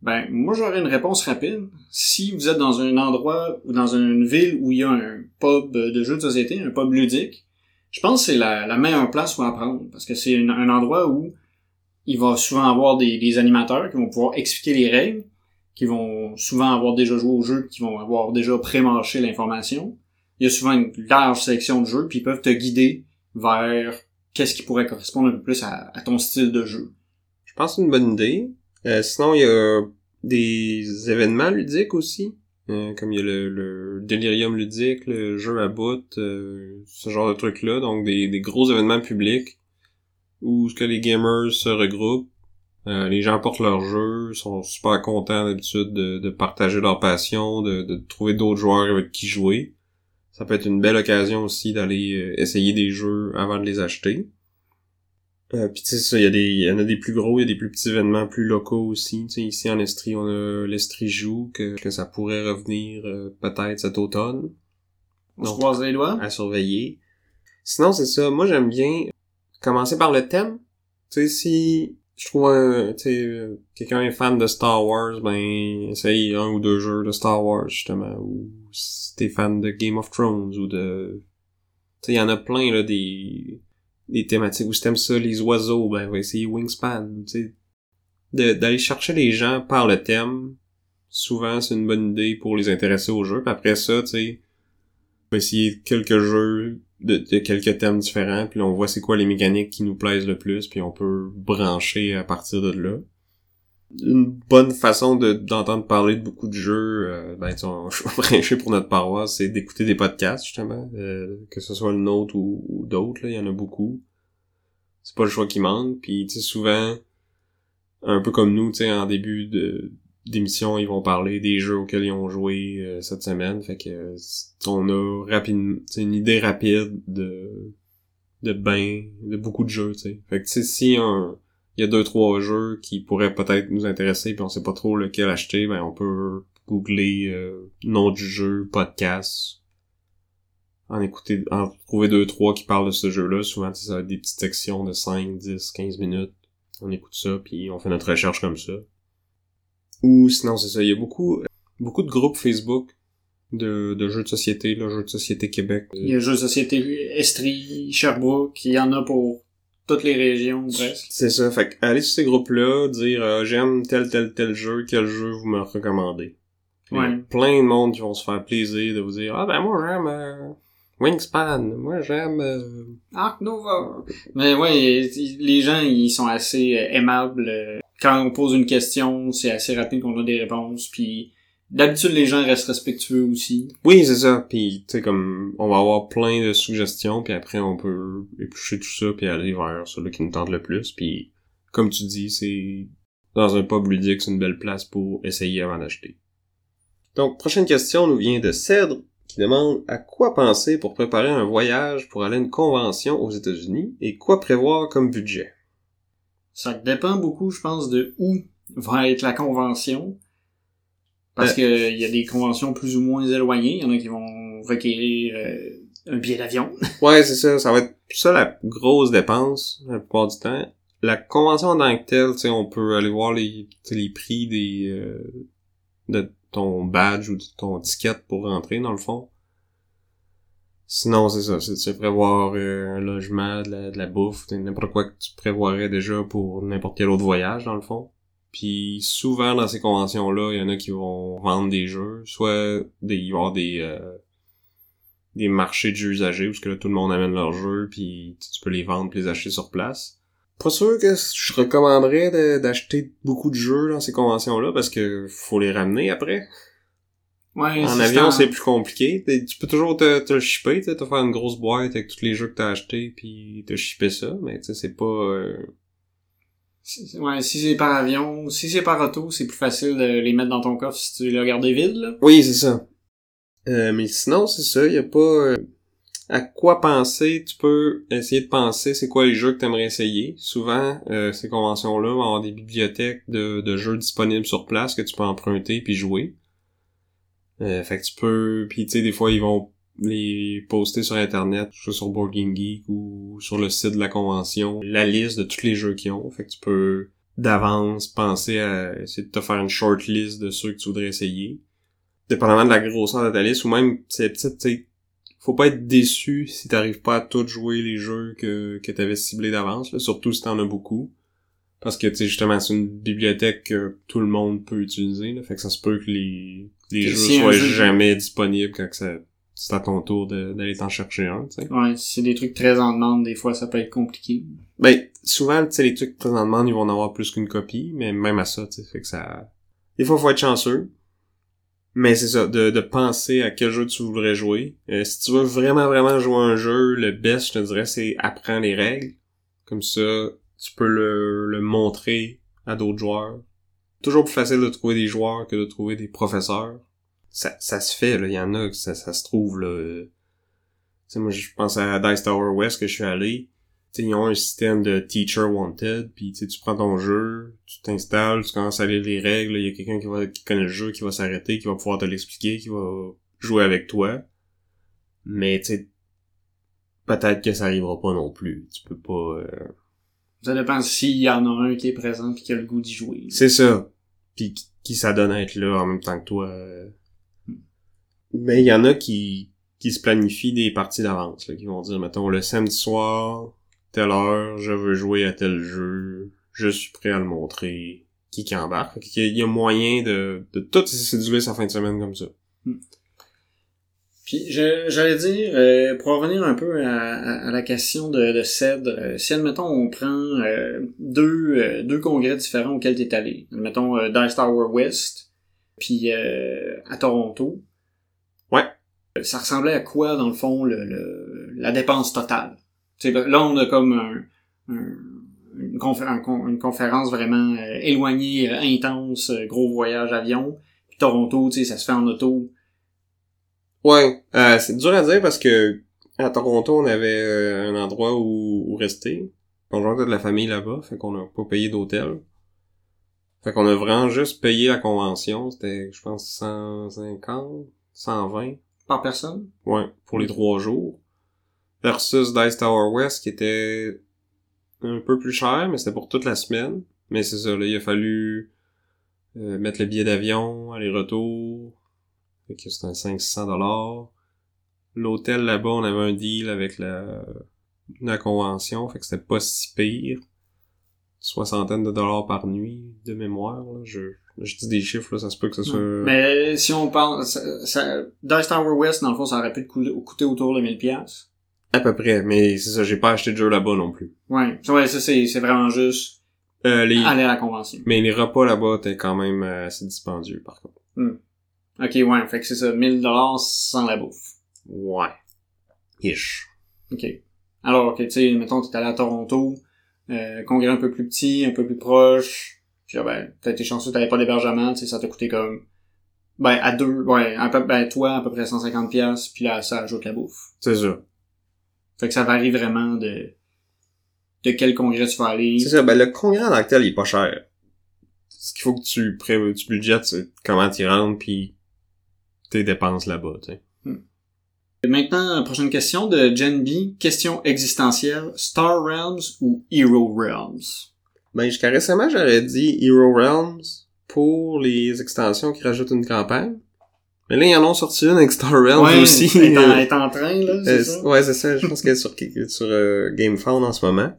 Ben, moi j'aurais une réponse rapide. Si vous êtes dans un endroit ou dans une ville où il y a un pub de jeux de société, un pub ludique, je pense que c'est la, la meilleure place pour apprendre. Parce que c'est un endroit où il va souvent avoir des, des animateurs qui vont pouvoir expliquer les règles, qui vont souvent avoir déjà joué au jeu, qui vont avoir déjà pré-marché l'information. Il y a souvent une large sélection de jeux, puis ils peuvent te guider vers qu'est-ce qui pourrait correspondre un peu plus à, à ton style de jeu. Je pense que c'est une bonne idée. Euh, sinon, il y a des événements ludiques aussi. Euh, comme il y a le, le Delirium ludique, le jeu à bout, euh, ce genre de trucs-là. Donc des, des gros événements publics où ce que les gamers se regroupent. Euh, les gens portent leurs jeux, sont super contents d'habitude de, de partager leur passion, de, de trouver d'autres joueurs avec qui jouer. Ça peut être une belle occasion aussi d'aller euh, essayer des jeux avant de les acheter. Euh, puis tu sais ça, il y a des il y en a des plus gros, il y a des plus petits événements plus locaux aussi. Tu sais ici en Estrie, on a l'Estrie joue que, que ça pourrait revenir euh, peut-être cet automne On se Donc, croise les doigts. à surveiller. Sinon c'est ça, moi j'aime bien commencer par le thème. Tu sais si je trouve un quelqu'un est fan de Star Wars, ben essaye un ou deux jeux de Star Wars justement. Ou si t'es fan de Game of Thrones ou de tu sais il y en a plein là des des thématiques où si t'aimes ça les oiseaux ben va essayer Wingspan. Tu sais d'aller chercher les gens par le thème souvent c'est une bonne idée pour les intéresser au jeu. Puis après ça tu sais essayer quelques jeux de, de quelques thèmes différents puis on voit c'est quoi les mécaniques qui nous plaisent le plus puis on peut brancher à partir de là. Une bonne façon de d'entendre parler de beaucoup de jeux euh, ben tu on, prêcher pour notre paroisse c'est d'écouter des podcasts justement euh, que ce soit le nôtre ou, ou d'autres il y en a beaucoup. C'est pas le choix qui manque puis tu souvent un peu comme nous tu sais en début de d'émission ils vont parler des jeux auxquels ils ont joué euh, cette semaine. Fait que euh, on a rapidement une idée rapide de de ben de beaucoup de jeux tu sais. Fait que tu sais si un il y a deux trois jeux qui pourraient peut-être nous intéresser puis on sait pas trop lequel acheter ben on peut googler euh, nom du jeu podcast en écouter en trouver deux trois qui parlent de ce jeu-là. Souvent ça va être des petites sections de 5, 10, 15 minutes. On écoute ça puis on fait notre recherche comme ça ou sinon c'est ça il y a beaucoup beaucoup de groupes Facebook de, de jeux de société là jeux de société Québec Il y a Jeux de société Estrie, Sherbrooke, il y en a pour toutes les régions presque. C'est ça, fait aller sur ces groupes-là, dire euh, j'aime tel tel tel jeu, quel jeu vous me recommandez. Ouais. Plein de monde qui vont se faire plaisir de vous dire ah ben moi j'aime euh, Wingspan, moi j'aime euh, Arc Nova. Mais ouais, les gens ils sont assez euh, aimables. Quand on pose une question, c'est assez rapide qu'on a des réponses. Puis d'habitude les gens restent respectueux aussi. Oui, c'est ça. Puis tu sais comme on va avoir plein de suggestions, puis après on peut éplucher tout ça puis aller vers celui qui nous tente le plus. Puis comme tu dis, c'est dans un pub ludique, c'est une belle place pour essayer avant d'acheter. Donc prochaine question nous vient de Cèdre qui demande à quoi penser pour préparer un voyage pour aller à une convention aux États-Unis et quoi prévoir comme budget? Ça dépend beaucoup, je pense, de où va être la convention. Parce Euh. que il y a des conventions plus ou moins éloignées. Il y en a qui vont requérir euh, un billet d'avion. Ouais, c'est ça. Ça va être ça la grosse dépense la plupart du temps. La convention en tant que telle, tu sais, on peut aller voir les, les prix des euh, de ton badge ou de ton ticket pour rentrer dans le fond. Sinon, c'est ça, c'est c'est prévoir euh, un logement, de la, de bouffe, n'importe quoi que tu prévoirais déjà pour n'importe quel autre voyage dans le fond. Puis souvent dans ces conventions-là, il y en a qui vont vendre des jeux, soit il va y avoir des euh, des marchés de jeux usagés où ce que là, tout le monde amène leurs jeux puis tu peux les vendre puis les acheter sur place. Pas sûr que je recommanderais de- d'acheter beaucoup de jeux dans ces conventions-là parce que faut les ramener après. Ouais, En avion, c'est plus compliqué. Tu peux toujours te, te le shipper, te faire une grosse boîte avec tous les jeux que t'as achetés, puis te shipper ça, mais tu sais, c'est pas... euh, Ouais, si c'est par avion, si c'est par auto, c'est plus facile de les mettre dans ton coffre si tu les regardes vide, là. Oui, c'est ça. Euh, mais sinon, c'est ça, y a pas... euh, à quoi penser, tu peux essayer de penser c'est quoi les jeux que t'aimerais essayer. Souvent, euh, ces conventions-là vont avoir des bibliothèques de, de jeux disponibles sur place que tu peux emprunter puis jouer. Euh, fait que tu peux... Puis tu sais, des fois, ils vont les poster sur Internet, soit sur Board Geek ou sur le site de la convention, la liste de tous les jeux qu'ils ont. Fait que tu peux d'avance penser à essayer de te faire une short list de ceux que tu voudrais essayer. Dépendamment de la grosseur de ta liste, ou même, c'est petit, tu sais, faut pas être déçu si t'arrives pas à tout jouer les jeux que, que t'avais ciblés d'avance, surtout si t'en as beaucoup. Parce que, tu sais, justement, c'est une bibliothèque que tout le monde peut utiliser, là, fait que ça se peut que les, les jeux si soient jeu- jamais disponibles quand ça, c'est à ton tour d'aller t'en chercher un, tu sais. Ouais, c'est des trucs très en demande, des fois, ça peut être compliqué. Ben, souvent, tu sais, les trucs très en demande, ils vont en avoir plus qu'une copie, mais même à ça, tu sais, fait que ça... Des fois, faut être chanceux. Mais c'est ça, de, de penser à quel jeu tu voudrais jouer. Euh, si tu veux vraiment, vraiment jouer un jeu, le best, je te dirais, c'est apprends les règles. Comme ça, tu peux le, le montrer à d'autres joueurs. Toujours plus facile de trouver des joueurs que de trouver des professeurs. Ça, ça se fait, là. Il y en a ça, ça se trouve, là. Euh, Tu sais, moi, je pense à Dice Tower West que je suis allé. Tu sais, ils ont un système de Teacher Wanted, puis tu prends ton jeu, tu t'installes, tu commences à lire les règles, il y a quelqu'un qui va qui connaît le jeu, qui va s'arrêter, qui va pouvoir te l'expliquer, qui va jouer avec toi. Mais tu peut-être que ça arrivera pas non plus. Tu peux pas... euh, Ça dépend s'il y en a un qui est présent pis qui a le goût d'y jouer. C'est ça. Puis qui- ça donne à être là en même temps que toi. euh. Mais il y en a qui qui se planifient des parties d'avance, là, qui vont dire, mettons, le samedi soir, telle heure, je veux jouer à tel jeu, je suis prêt à le montrer, qui qui embarque. Il y a moyen de, de tout séduire sa fin de semaine comme ça. Puis j'allais dire, euh, pour revenir un peu à, à- à la question de, de CED, euh, si admettons on prend euh, deux, euh, deux congrès différents auxquels tu es allé, admettons euh, Dice Tower West, puis euh, à Toronto. Ouais. Ça ressemblait à quoi dans le fond le, le- la dépense totale? Tu sais, là on a comme un, un- une, confé- un con- une conférence vraiment éloignée, intense, gros voyage avion. Puis Toronto, tu sais, ça se fait en auto. Ouais, euh, c'est dur à dire parce que à Toronto, on avait euh, un endroit où, où rester. On jouait de la famille là-bas, fait qu'on a pas payé d'hôtel. Fait qu'on a vraiment juste payé la convention, c'était, je pense, 150, 120, Par personne? ouais, pour les trois jours. Versus Dice Tower West, qui était un peu plus cher, mais c'était pour toute la semaine. Mais c'est ça, là, il a fallu euh, mettre le billet d'avion, aller-retour. Fait que c'était un 500 dollars. L'hôtel là-bas, on avait un deal avec la, la convention, fait que c'était pas si pire. Soixantaine de dollars par nuit de mémoire. Là. Je, je dis des chiffres, là, ça se peut que ce soit... Mais si on parle, ça, ça, Dice Tower West, dans le fond, ça aurait pu te coûter, autour de 1000 pièces. À peu près, mais c'est ça, j'ai pas acheté de jeu là-bas non plus. Ouais, ouais, ça c'est, c'est vraiment juste Euh, les... aller à la convention. Mais les repas là-bas étaient quand même euh, assez dispendieux, par contre. Ok, ouais, fait que c'est ça, 1000 dollars sans la bouffe. Ouais. Ish. Ok. Alors que, tu sais, mettons, t'es allé à Toronto, euh, congrès un peu plus petit, un peu plus proche, puis là, ben, t'as été chanceux, t'avais pas d'hébergement, tu sais, ça t'a coûté comme, ben, à deux, ouais, à peu, ben, toi, à peu près 150 pièces puis là, ça ajoute la bouffe. C'est ça. Fait que ça varie vraiment de, de quel congrès tu vas aller. C'est ça, ben le congrès en tant que tel, il est pas cher. Ce qu'il faut que tu pré tu budgètes, c'est comment t'y rentres, puis tes dépenses là-bas, tu sais. Maintenant, prochaine question de Gen B. Question existentielle. Star Realms ou Hero Realms? Ben, jusqu'à récemment, j'aurais dit Hero Realms pour les extensions qui rajoutent une campagne. Mais là, ils en ont sorti une avec Star Realms aussi. Est en, est en train, là, c'est Euh, ça? ouais, c'est ça. Je pense qu'elle est sur, sur euh, GameFound en ce moment.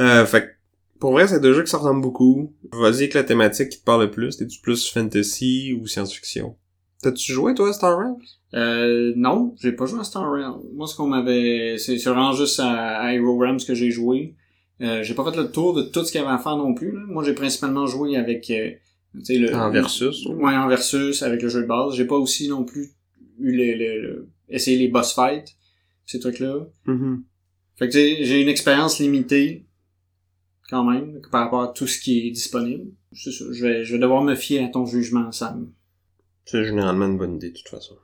Euh, fait que, pour vrai, c'est deux jeux qui se ressemblent beaucoup. Vas-y avec la thématique qui te parle le plus. T'es-tu plus fantasy ou science-fiction? T'as-tu joué, toi, à Star Realms? Euh, non, j'ai pas joué à Star Realms. Moi, ce qu'on m'avait, c'est vraiment juste à, à Hero Realms que j'ai joué. Euh, j'ai pas fait le tour de tout ce qu'il y avait à faire non plus, là. Moi, j'ai principalement joué avec euh, Tu sais, le, En versus. Ouais, en versus avec le jeu de base. J'ai pas aussi non plus eu les, les, le- essayé les boss fights, ces trucs-là. Fait que tu sais, j'ai une expérience limitée, quand même, par rapport à tout ce qui est disponible. C'est je vais, je vais devoir me fier à ton jugement, Sam. C'est généralement une bonne idée, de toute façon.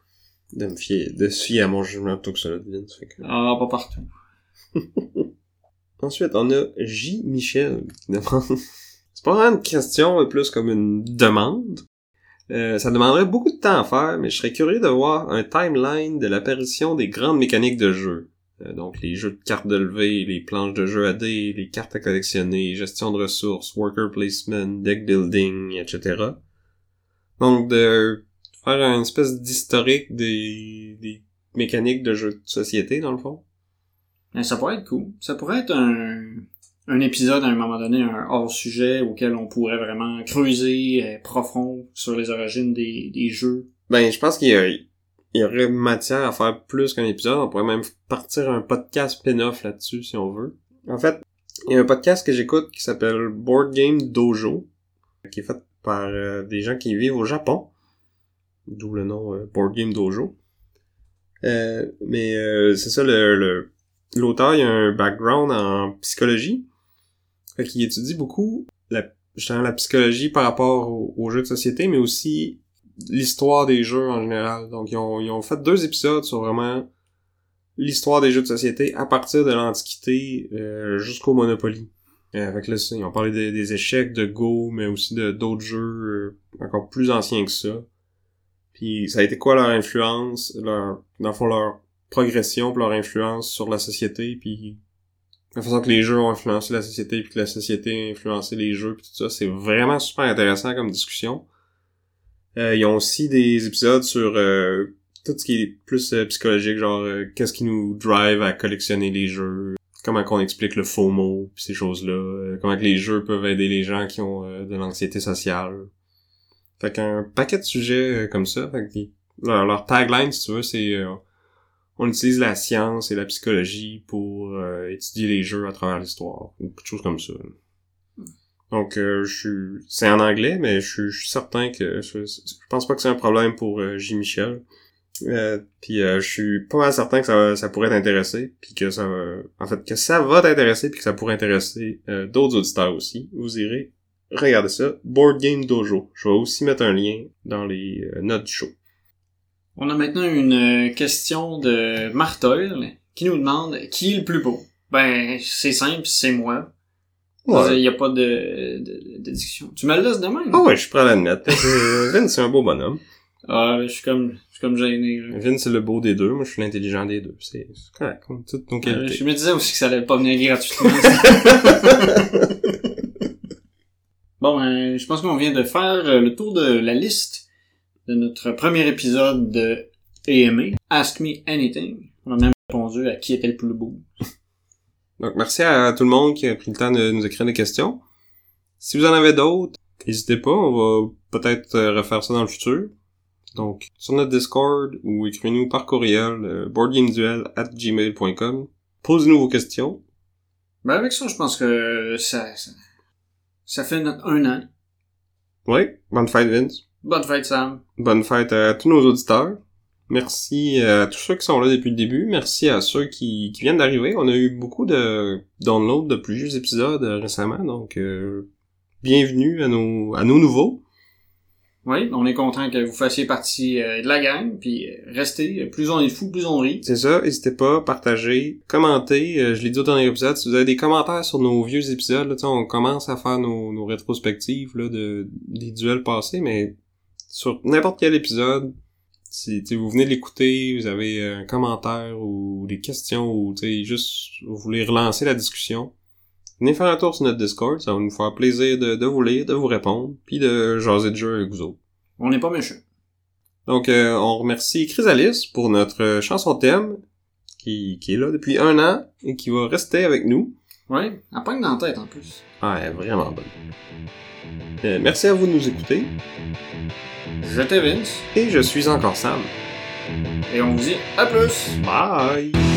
De me fier, de se fier à mon jugement plutôt que celui de Vince. fait que- Ah, pas partout. Ensuite, on a J. Michel qui demande... C'est pas vraiment une question, mais plus comme une demande. Euh, ça demanderait beaucoup de temps à faire, mais je serais curieux de voir un timeline de l'apparition des grandes mécaniques de jeu. Euh, donc les jeux de cartes de levée, les planches de jeu à dés, les cartes à collectionner, gestion de ressources, worker placement, deck building, etc. Donc de faire une espèce d'historique des, des mécaniques de jeux de société, dans le fond. Mais ça pourrait être cool. Ça pourrait être un, un épisode à un moment donné, un hors-sujet auquel on pourrait vraiment creuser euh, profond sur les origines des, des jeux. Ben, je pense qu'il y, aurait matière à faire plus qu'un épisode. On pourrait même partir un podcast spin-off là-dessus, si on veut. En fait, il y a un podcast que j'écoute qui s'appelle Board Game Dojo, qui est fait par euh, des gens qui vivent au Japon. D'où le nom euh, Board Game Dojo. Euh, mais euh, c'est ça, le, l'auteur, a un background en psychologie. Fait qu'il étudie beaucoup la, la psychologie par rapport au- aux jeux de société, mais aussi l'histoire des jeux en général. Donc, ils ont, ils ont fait deux épisodes sur vraiment l'histoire des jeux de société à partir de l'Antiquité jusqu'au Monopoly. Avec là, ils ont parlé des- échecs, de Go, mais aussi d'autres jeux encore plus anciens que ça. Puis ça a été quoi leur influence, leur, dans le fond, leur progression, puis leur influence sur la société, puis la façon que les jeux ont influencé la société, puis que la société a influencé les jeux, puis tout ça. C'est vraiment super intéressant comme discussion. Euh, ils ont aussi des épisodes sur euh, tout ce qui est plus euh, psychologique, genre euh, qu'est-ce qui nous drive à collectionner les jeux, comment qu'on explique le FOMO, pis ces choses-là, euh, comment que les jeux peuvent aider les gens qui ont de l'anxiété sociale. Fait qu'un paquet de sujets euh, comme ça, fait que leur, leur tagline, si tu veux, c'est euh, on utilise la science et la psychologie pour euh, étudier les jeux à travers l'histoire, ou quelque chose comme ça. Donc, euh, je suis, c'est en anglais, mais je suis, je suis certain que je, je pense pas que c'est un problème pour euh, J. Michel. Euh, puis euh, je suis pas mal certain que ça, ça pourrait t'intéresser, puis que ça, va- en fait, que ça va t'intéresser, puis que ça pourrait intéresser euh, d'autres auditeurs aussi. Vous irez regarder ça. Board Game Dojo. Je vais aussi mettre un lien dans les euh, notes du show. On a maintenant une euh, question de Martel qui nous demande qui est le plus beau? Ben, c'est simple, c'est moi. Il y a pas de, de, de discussion. Tu me le laisses de même? Ah ouais, je suis prêt à l'admettre. Euh, Vince, c'est un beau bonhomme. Ah, je suis comme, je suis comme gêné, là. Vince, c'est le beau des deux. Moi, je suis l'intelligent des deux. C'est correct. comme toutes nos qualités. je me disais aussi que ça allait pas venir gratuitement. bon, euh, je pense qu'on vient de faire euh, le tour de la liste de notre premier épisode de AMA, Ask Me Anything. On a même répondu à qui était le plus beau. Donc, merci à tout le monde qui a pris le temps de nous écrire des questions. Si vous en avez d'autres, n'hésitez pas, on va peut-être euh, refaire ça dans le futur. Donc, sur notre Discord ou écrivez-nous par courriel boardgameduel at gmail.com. Posez-nous vos questions. Ben, avec ça, je pense que ça, ça, ça fait notre un an. Oui, bonne fête Vince. Bonne fête, Sam. Bonne fête à tous nos auditeurs. Merci à tous ceux qui sont là depuis le début. Merci à ceux qui, qui viennent d'arriver. On a eu beaucoup de downloads de plusieurs épisodes euh, récemment, donc euh, bienvenue à nos à nos nouveaux. Oui, on est content que vous fassiez partie euh, de la gang, puis euh, restez, plus on est de fous, plus on rit. C'est ça, n'hésitez pas, partagez, commentez. Euh, je l'ai dit au dernier épisode, si vous avez des commentaires sur nos vieux épisodes, là, on commence à faire nos, rétrospectives là, de, des duels passés, mais sur n'importe quel épisode, si vous venez de l'écouter, vous avez un commentaire ou des questions ou juste vous voulez relancer la discussion, venez faire un tour sur notre Discord, ça va nous faire plaisir de, de vous lire, de vous répondre, puis de jaser de jeu avec vous autres. On n'est pas méchants. Donc, euh, on remercie Chrysalis pour notre euh, chanson thème, qui, qui est là depuis un an et qui va rester avec nous. Oui, elle pogne dans la tête en plus. Ah, elle est vraiment bonne. Euh, merci à vous de nous écouter. J'étais Vince, Et je suis encore Sam. et on vous dit à plus! Bye!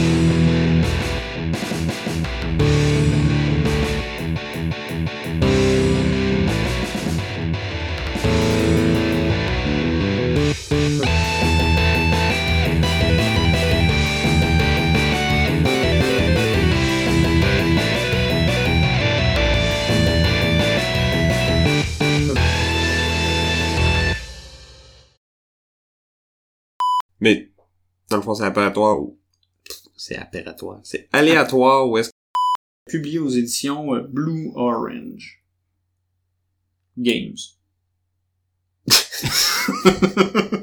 Dans le fond, c'est aléatoire ou... C'est aléatoire. C'est aléatoire ou est-ce Publié aux éditions euh, Blue Orange Games.